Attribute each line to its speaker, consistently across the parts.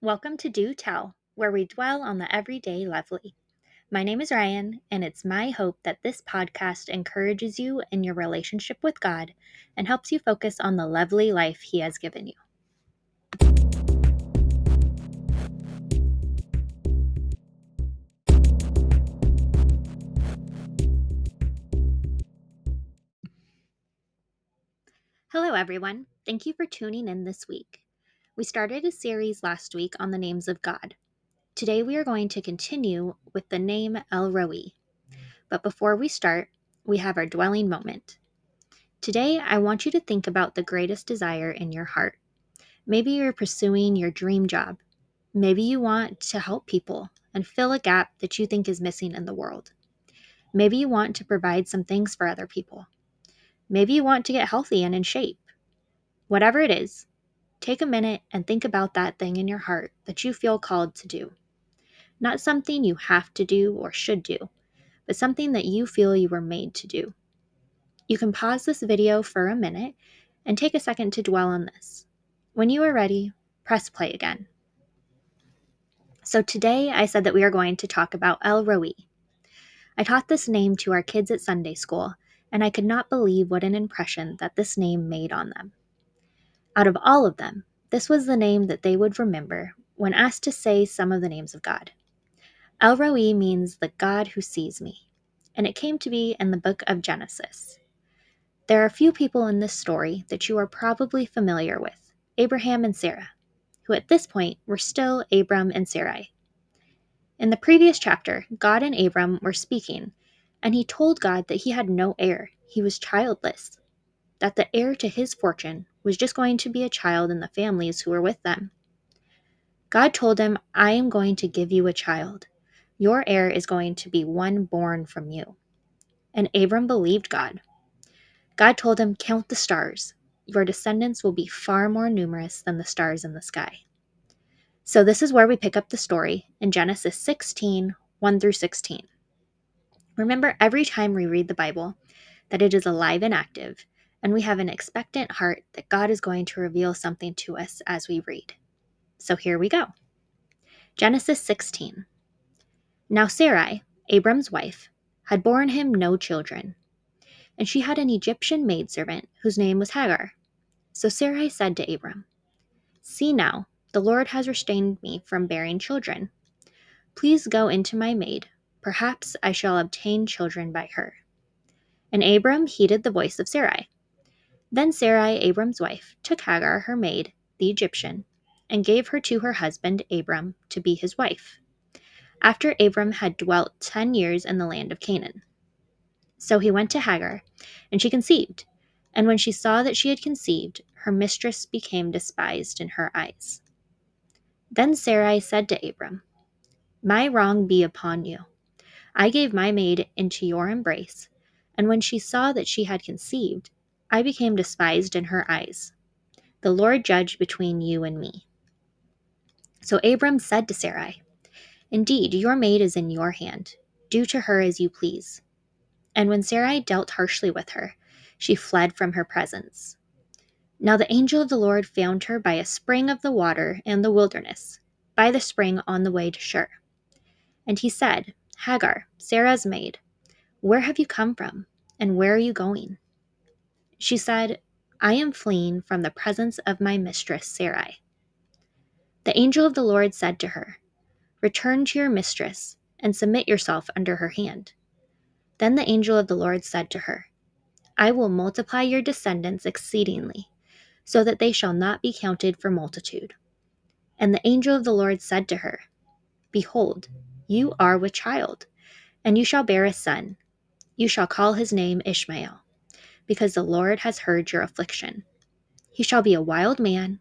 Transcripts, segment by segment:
Speaker 1: Welcome to Do Tell, where we dwell on the everyday lovely. My name is Ryan, and it's my hope that this podcast encourages you in your relationship with God and helps you focus on the lovely life He has given you. Hello, everyone. Thank you for tuning in this week. We started a series last week on the names of God. Today we are going to continue with the name El Roi. But before we start, we have our dwelling moment. Today I want you to think about the greatest desire in your heart. Maybe you're pursuing your dream job. Maybe you want to help people and fill a gap that you think is missing in the world. Maybe you want to provide some things for other people. Maybe you want to get healthy and in shape. Whatever it is, take a minute and think about that thing in your heart that you feel called to do. Not something you have to do or should do, but something that you feel you were made to do. You can pause this video for a minute and take a second to dwell on this. When you are ready, press play again. So today I said that we are going to talk about El Roi. I taught this name to our kids at Sunday school, and I could not believe what an impression that this name made on them. Out of all of them, this was the name that they would remember when asked to say some of the names of God. El Roi means the God who sees me, and it came to be in the book of Genesis. There are a few people in this story that you are probably familiar with Abraham and Sarah, who at this point were still Abram and Sarai. In the previous chapter, God and Abram were speaking and he told God that he had no heir, he was childless, that the heir to his fortune was just going to be a child in the families who were with them. God told him, I am going to give you a child. Your heir is going to be one born from you. And Abram believed God. God told him, Count the stars. Your descendants will be far more numerous than the stars in the sky. So, this is where we pick up the story in Genesis 16 1 through 16. Remember every time we read the Bible that it is alive and active, and we have an expectant heart that God is going to reveal something to us as we read. So here we go Genesis 16. Now Sarai, Abram's wife, had borne him no children, and she had an Egyptian maidservant whose name was Hagar. So Sarai said to Abram, See now, the Lord has restrained me from bearing children. Please go into my maid Perhaps I shall obtain children by her. And Abram heeded the voice of Sarai. Then Sarai, Abram's wife, took Hagar, her maid, the Egyptian, and gave her to her husband Abram to be his wife, after Abram had dwelt ten years in the land of Canaan. So he went to Hagar, and she conceived. And when she saw that she had conceived, her mistress became despised in her eyes. Then Sarai said to Abram, My wrong be upon you. I gave my maid into your embrace, and when she saw that she had conceived, I became despised in her eyes. The Lord judge between you and me. So Abram said to Sarai, Indeed, your maid is in your hand. Do to her as you please. And when Sarai dealt harshly with her, she fled from her presence. Now the angel of the Lord found her by a spring of the water in the wilderness, by the spring on the way to Shur. And he said, Hagar, Sarah's maid, where have you come from, and where are you going? She said, I am fleeing from the presence of my mistress Sarai. The angel of the Lord said to her, Return to your mistress, and submit yourself under her hand. Then the angel of the Lord said to her, I will multiply your descendants exceedingly, so that they shall not be counted for multitude. And the angel of the Lord said to her, Behold, you are with child, and you shall bear a son. You shall call his name Ishmael, because the Lord has heard your affliction. He shall be a wild man,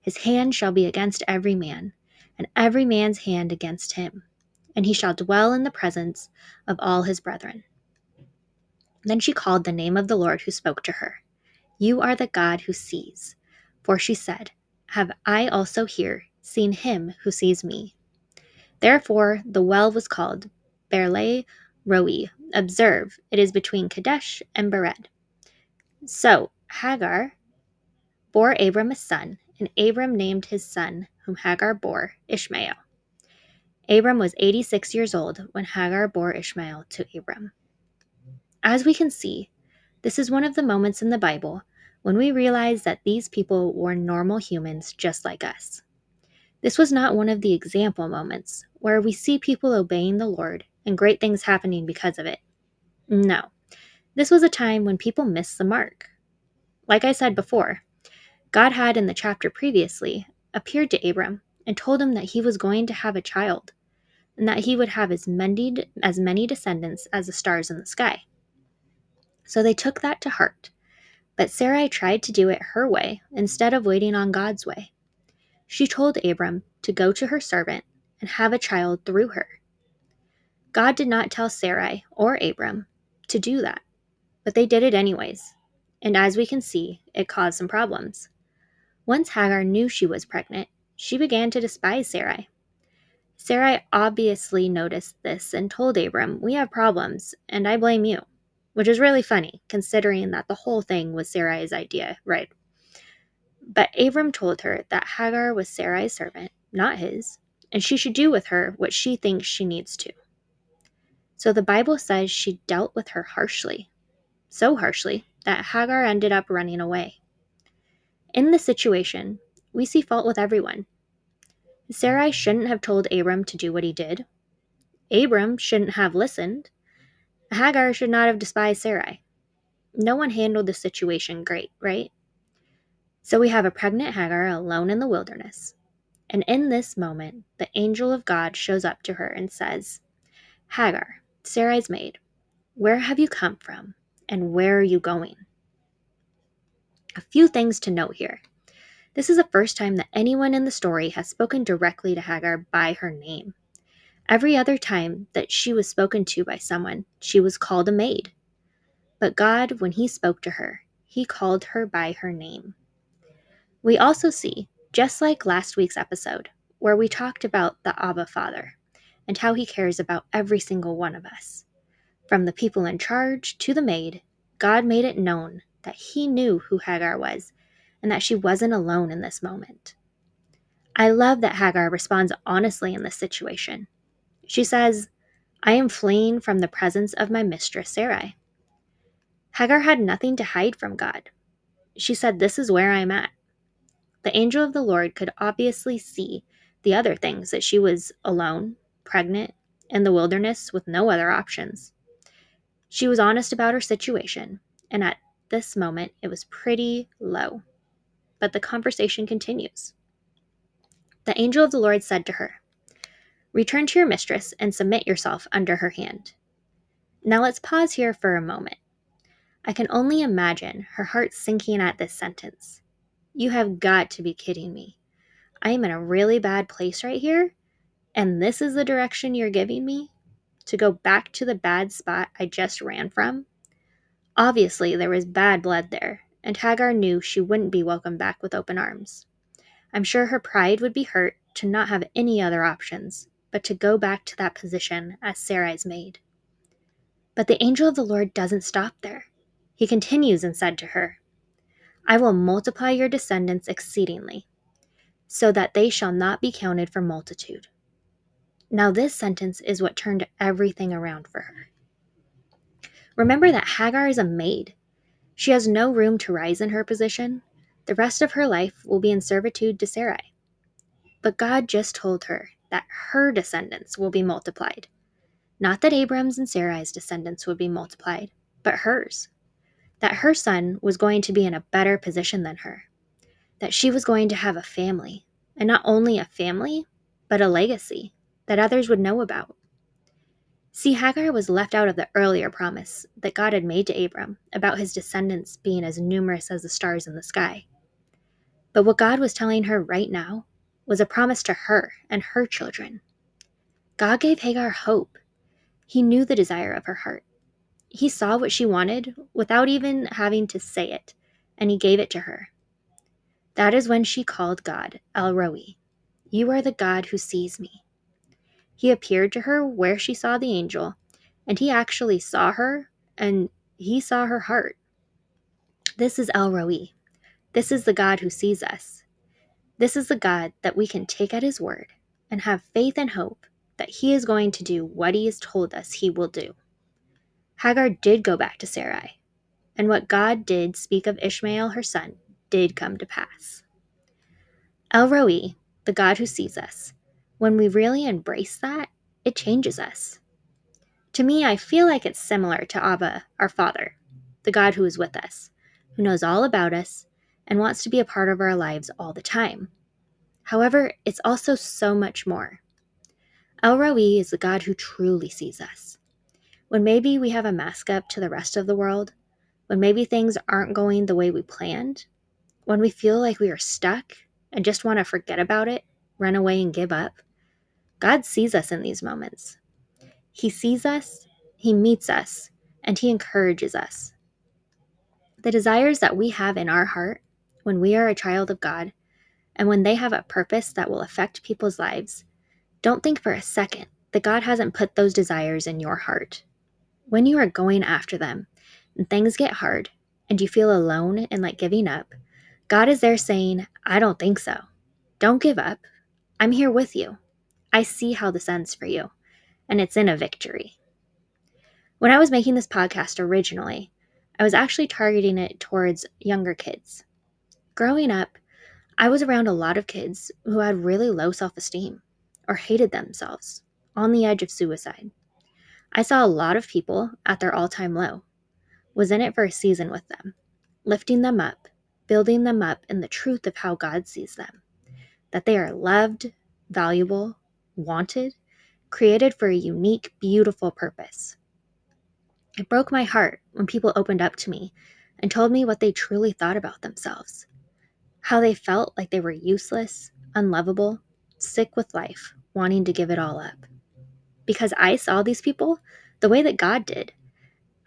Speaker 1: his hand shall be against every man, and every man's hand against him, and he shall dwell in the presence of all his brethren. Then she called the name of the Lord who spoke to her. You are the God who sees. For she said, Have I also here seen him who sees me? Therefore, the well was called Berle Roi. Observe, it is between Kadesh and Bered. So Hagar bore Abram a son, and Abram named his son, whom Hagar bore, Ishmael. Abram was 86 years old when Hagar bore Ishmael to Abram. As we can see, this is one of the moments in the Bible when we realize that these people were normal humans just like us. This was not one of the example moments where we see people obeying the Lord and great things happening because of it. No, this was a time when people missed the mark. Like I said before, God had in the chapter previously appeared to Abram and told him that he was going to have a child and that he would have as many, as many descendants as the stars in the sky. So they took that to heart. But Sarai tried to do it her way instead of waiting on God's way. She told Abram to go to her servant and have a child through her. God did not tell Sarai or Abram to do that, but they did it anyways. And as we can see, it caused some problems. Once Hagar knew she was pregnant, she began to despise Sarai. Sarai obviously noticed this and told Abram, We have problems, and I blame you, which is really funny considering that the whole thing was Sarai's idea, right? But Abram told her that Hagar was Sarai's servant, not his, and she should do with her what she thinks she needs to. So the Bible says she dealt with her harshly, so harshly that Hagar ended up running away. In this situation, we see fault with everyone. Sarai shouldn't have told Abram to do what he did. Abram shouldn't have listened. Hagar should not have despised Sarai. No one handled the situation great, right? So we have a pregnant Hagar alone in the wilderness. And in this moment, the angel of God shows up to her and says, Hagar, Sarai's maid, where have you come from and where are you going? A few things to note here. This is the first time that anyone in the story has spoken directly to Hagar by her name. Every other time that she was spoken to by someone, she was called a maid. But God, when He spoke to her, He called her by her name. We also see, just like last week's episode, where we talked about the Abba Father and how He cares about every single one of us. From the people in charge to the maid, God made it known that he knew who Hagar was and that she wasn't alone in this moment. I love that Hagar responds honestly in this situation. She says, I am fleeing from the presence of my mistress Sarai. Hagar had nothing to hide from God. She said, This is where I'm at. The angel of the Lord could obviously see the other things that she was alone, pregnant, in the wilderness with no other options. She was honest about her situation, and at this moment, it was pretty low. But the conversation continues. The angel of the Lord said to her, Return to your mistress and submit yourself under her hand. Now let's pause here for a moment. I can only imagine her heart sinking at this sentence. You have got to be kidding me. I am in a really bad place right here, and this is the direction you're giving me? To go back to the bad spot I just ran from? Obviously, there was bad blood there, and Hagar knew she wouldn't be welcomed back with open arms. I'm sure her pride would be hurt to not have any other options but to go back to that position as Sarai's maid. But the angel of the Lord doesn't stop there. He continues and said to her, I will multiply your descendants exceedingly, so that they shall not be counted for multitude. Now, this sentence is what turned everything around for her. Remember that Hagar is a maid. She has no room to rise in her position. The rest of her life will be in servitude to Sarai. But God just told her that her descendants will be multiplied. Not that Abram's and Sarai's descendants would be multiplied, but hers. That her son was going to be in a better position than her. That she was going to have a family, and not only a family, but a legacy that others would know about. See, Hagar was left out of the earlier promise that God had made to Abram about his descendants being as numerous as the stars in the sky. But what God was telling her right now was a promise to her and her children. God gave Hagar hope. He knew the desire of her heart. He saw what she wanted without even having to say it, and he gave it to her. That is when she called God El Roi. You are the God who sees me. He appeared to her where she saw the angel, and he actually saw her and he saw her heart. This is El Roi. This is the God who sees us. This is the God that we can take at His word and have faith and hope that He is going to do what He has told us He will do. Hagar did go back to Sarai, and what God did speak of Ishmael, her son, did come to pass. El Roi, the God who sees us, when we really embrace that, it changes us. To me, I feel like it's similar to Abba, our Father, the God who is with us, who knows all about us and wants to be a part of our lives all the time. However, it's also so much more. El Roi is the God who truly sees us. When maybe we have a mask up to the rest of the world, when maybe things aren't going the way we planned, when we feel like we are stuck and just want to forget about it, run away, and give up, God sees us in these moments. He sees us, He meets us, and He encourages us. The desires that we have in our heart when we are a child of God and when they have a purpose that will affect people's lives, don't think for a second that God hasn't put those desires in your heart. When you are going after them and things get hard and you feel alone and like giving up, God is there saying, I don't think so. Don't give up. I'm here with you. I see how this ends for you, and it's in a victory. When I was making this podcast originally, I was actually targeting it towards younger kids. Growing up, I was around a lot of kids who had really low self esteem or hated themselves, on the edge of suicide. I saw a lot of people at their all time low, was in it for a season with them, lifting them up, building them up in the truth of how God sees them that they are loved, valuable, wanted, created for a unique, beautiful purpose. It broke my heart when people opened up to me and told me what they truly thought about themselves how they felt like they were useless, unlovable, sick with life, wanting to give it all up. Because I saw these people the way that God did.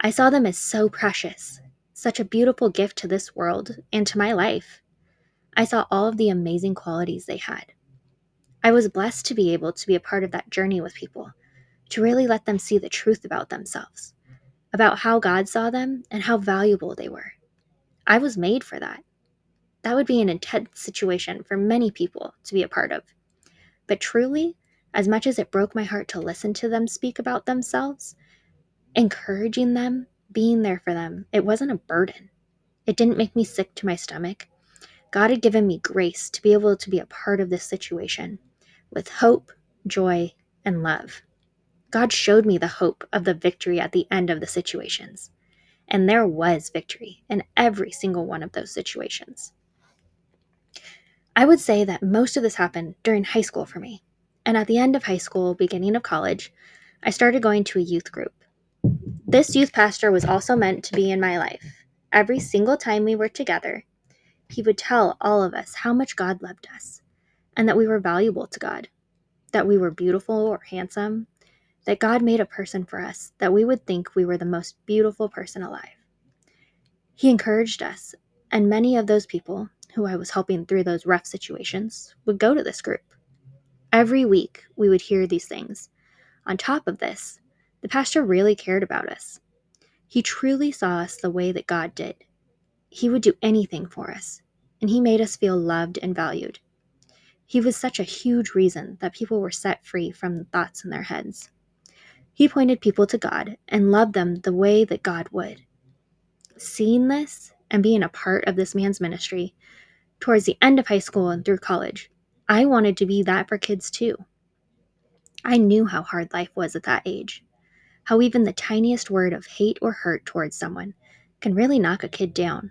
Speaker 1: I saw them as so precious, such a beautiful gift to this world and to my life. I saw all of the amazing qualities they had. I was blessed to be able to be a part of that journey with people, to really let them see the truth about themselves, about how God saw them and how valuable they were. I was made for that. That would be an intense situation for many people to be a part of. But truly, as much as it broke my heart to listen to them speak about themselves, encouraging them, being there for them, it wasn't a burden. It didn't make me sick to my stomach. God had given me grace to be able to be a part of this situation with hope, joy, and love. God showed me the hope of the victory at the end of the situations. And there was victory in every single one of those situations. I would say that most of this happened during high school for me. And at the end of high school, beginning of college, I started going to a youth group. This youth pastor was also meant to be in my life. Every single time we were together, he would tell all of us how much God loved us and that we were valuable to God, that we were beautiful or handsome, that God made a person for us, that we would think we were the most beautiful person alive. He encouraged us, and many of those people who I was helping through those rough situations, would go to this group. Every week, we would hear these things. On top of this, the pastor really cared about us. He truly saw us the way that God did. He would do anything for us, and he made us feel loved and valued. He was such a huge reason that people were set free from the thoughts in their heads. He pointed people to God and loved them the way that God would. Seeing this and being a part of this man's ministry towards the end of high school and through college, I wanted to be that for kids too. I knew how hard life was at that age, how even the tiniest word of hate or hurt towards someone can really knock a kid down.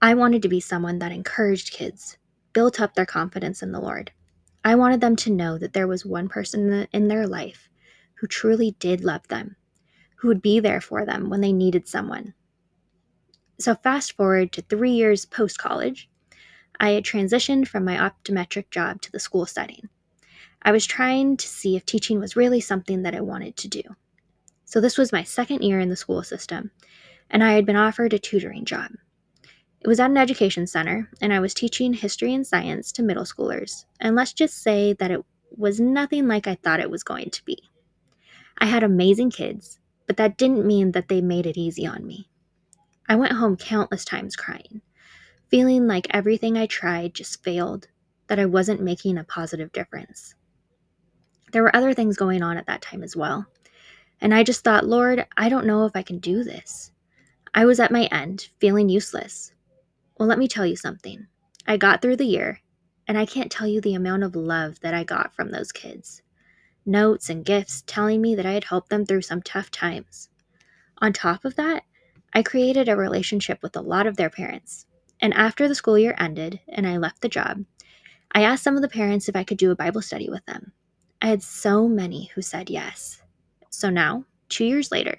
Speaker 1: I wanted to be someone that encouraged kids, built up their confidence in the Lord. I wanted them to know that there was one person in their life who truly did love them, who would be there for them when they needed someone. So, fast forward to three years post college, I had transitioned from my optometric job to the school setting. I was trying to see if teaching was really something that I wanted to do. So, this was my second year in the school system, and I had been offered a tutoring job. It was at an education center, and I was teaching history and science to middle schoolers, and let's just say that it was nothing like I thought it was going to be. I had amazing kids, but that didn't mean that they made it easy on me. I went home countless times crying feeling like everything I tried just failed that I wasn't making a positive difference. There were other things going on at that time as well. And I just thought, Lord, I don't know if I can do this. I was at my end, feeling useless. Well, let me tell you something. I got through the year, and I can't tell you the amount of love that I got from those kids. Notes and gifts telling me that I had helped them through some tough times. On top of that, I created a relationship with a lot of their parents. And after the school year ended and I left the job, I asked some of the parents if I could do a Bible study with them. I had so many who said yes. So now, two years later,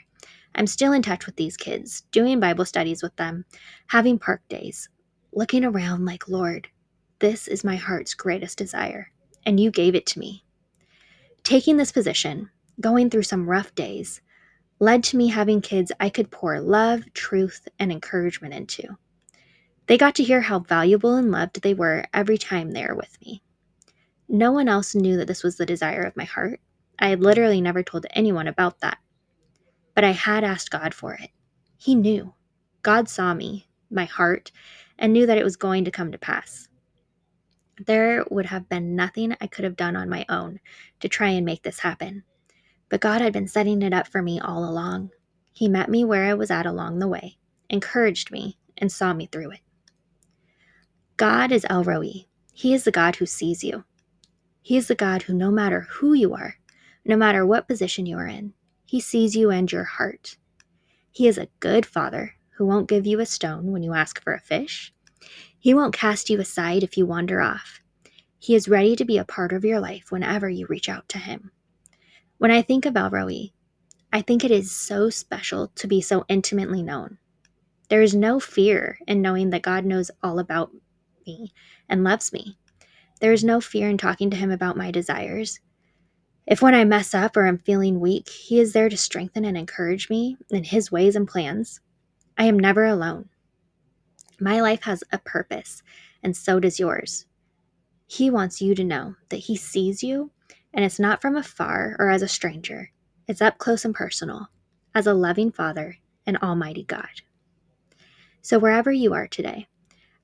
Speaker 1: I'm still in touch with these kids, doing Bible studies with them, having park days, looking around like, Lord, this is my heart's greatest desire, and you gave it to me. Taking this position, going through some rough days, led to me having kids I could pour love, truth, and encouragement into. They got to hear how valuable and loved they were every time they were with me. No one else knew that this was the desire of my heart. I had literally never told anyone about that. But I had asked God for it. He knew. God saw me, my heart, and knew that it was going to come to pass. There would have been nothing I could have done on my own to try and make this happen. But God had been setting it up for me all along. He met me where I was at along the way, encouraged me, and saw me through it. God is El Roi. He is the God who sees you. He is the God who, no matter who you are, no matter what position you are in, He sees you and your heart. He is a good Father who won't give you a stone when you ask for a fish. He won't cast you aside if you wander off. He is ready to be a part of your life whenever you reach out to Him. When I think of El Roi, I think it is so special to be so intimately known. There is no fear in knowing that God knows all about me and loves me. There is no fear in talking to Him about my desires. If when I mess up or am feeling weak, He is there to strengthen and encourage me in His ways and plans. I am never alone. My life has a purpose, and so does yours. He wants you to know that He sees you, and it's not from afar or as a stranger, it's up close and personal, as a loving Father and Almighty God. So, wherever you are today,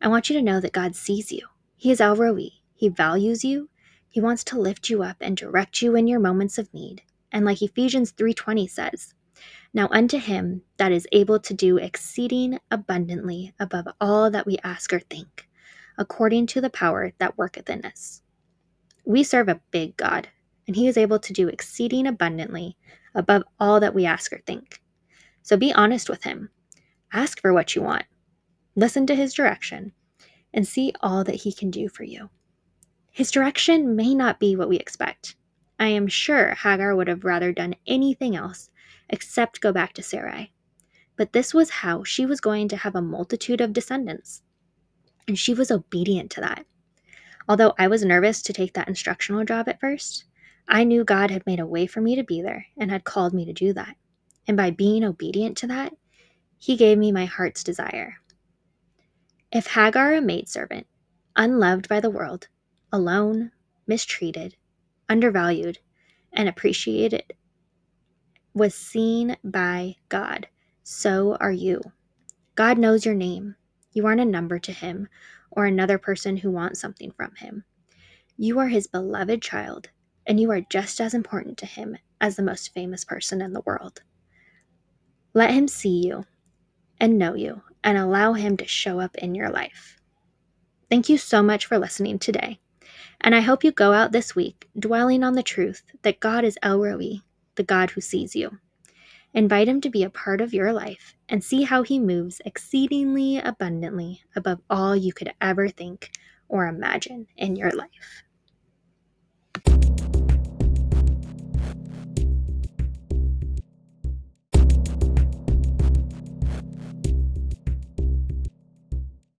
Speaker 1: I want you to know that God sees you. He is El Roi. He values you. He wants to lift you up and direct you in your moments of need. And like Ephesians 3:20 says, now unto him that is able to do exceeding abundantly above all that we ask or think, according to the power that worketh in us. We serve a big God, and he is able to do exceeding abundantly above all that we ask or think. So be honest with him. Ask for what you want. Listen to his direction and see all that he can do for you. His direction may not be what we expect. I am sure Hagar would have rather done anything else except go back to Sarai. But this was how she was going to have a multitude of descendants. And she was obedient to that. Although I was nervous to take that instructional job at first, I knew God had made a way for me to be there and had called me to do that. And by being obedient to that, He gave me my heart's desire. If Hagar, a maidservant, unloved by the world, alone, mistreated, undervalued, and appreciated was seen by God, so are you. God knows your name. You aren't a number to Him or another person who wants something from Him. You are His beloved child, and you are just as important to Him as the most famous person in the world. Let Him see you and know you and allow Him to show up in your life. Thank you so much for listening today. And I hope you go out this week dwelling on the truth that God is El Roi, the God who sees you. Invite him to be a part of your life and see how he moves exceedingly abundantly above all you could ever think or imagine in your life.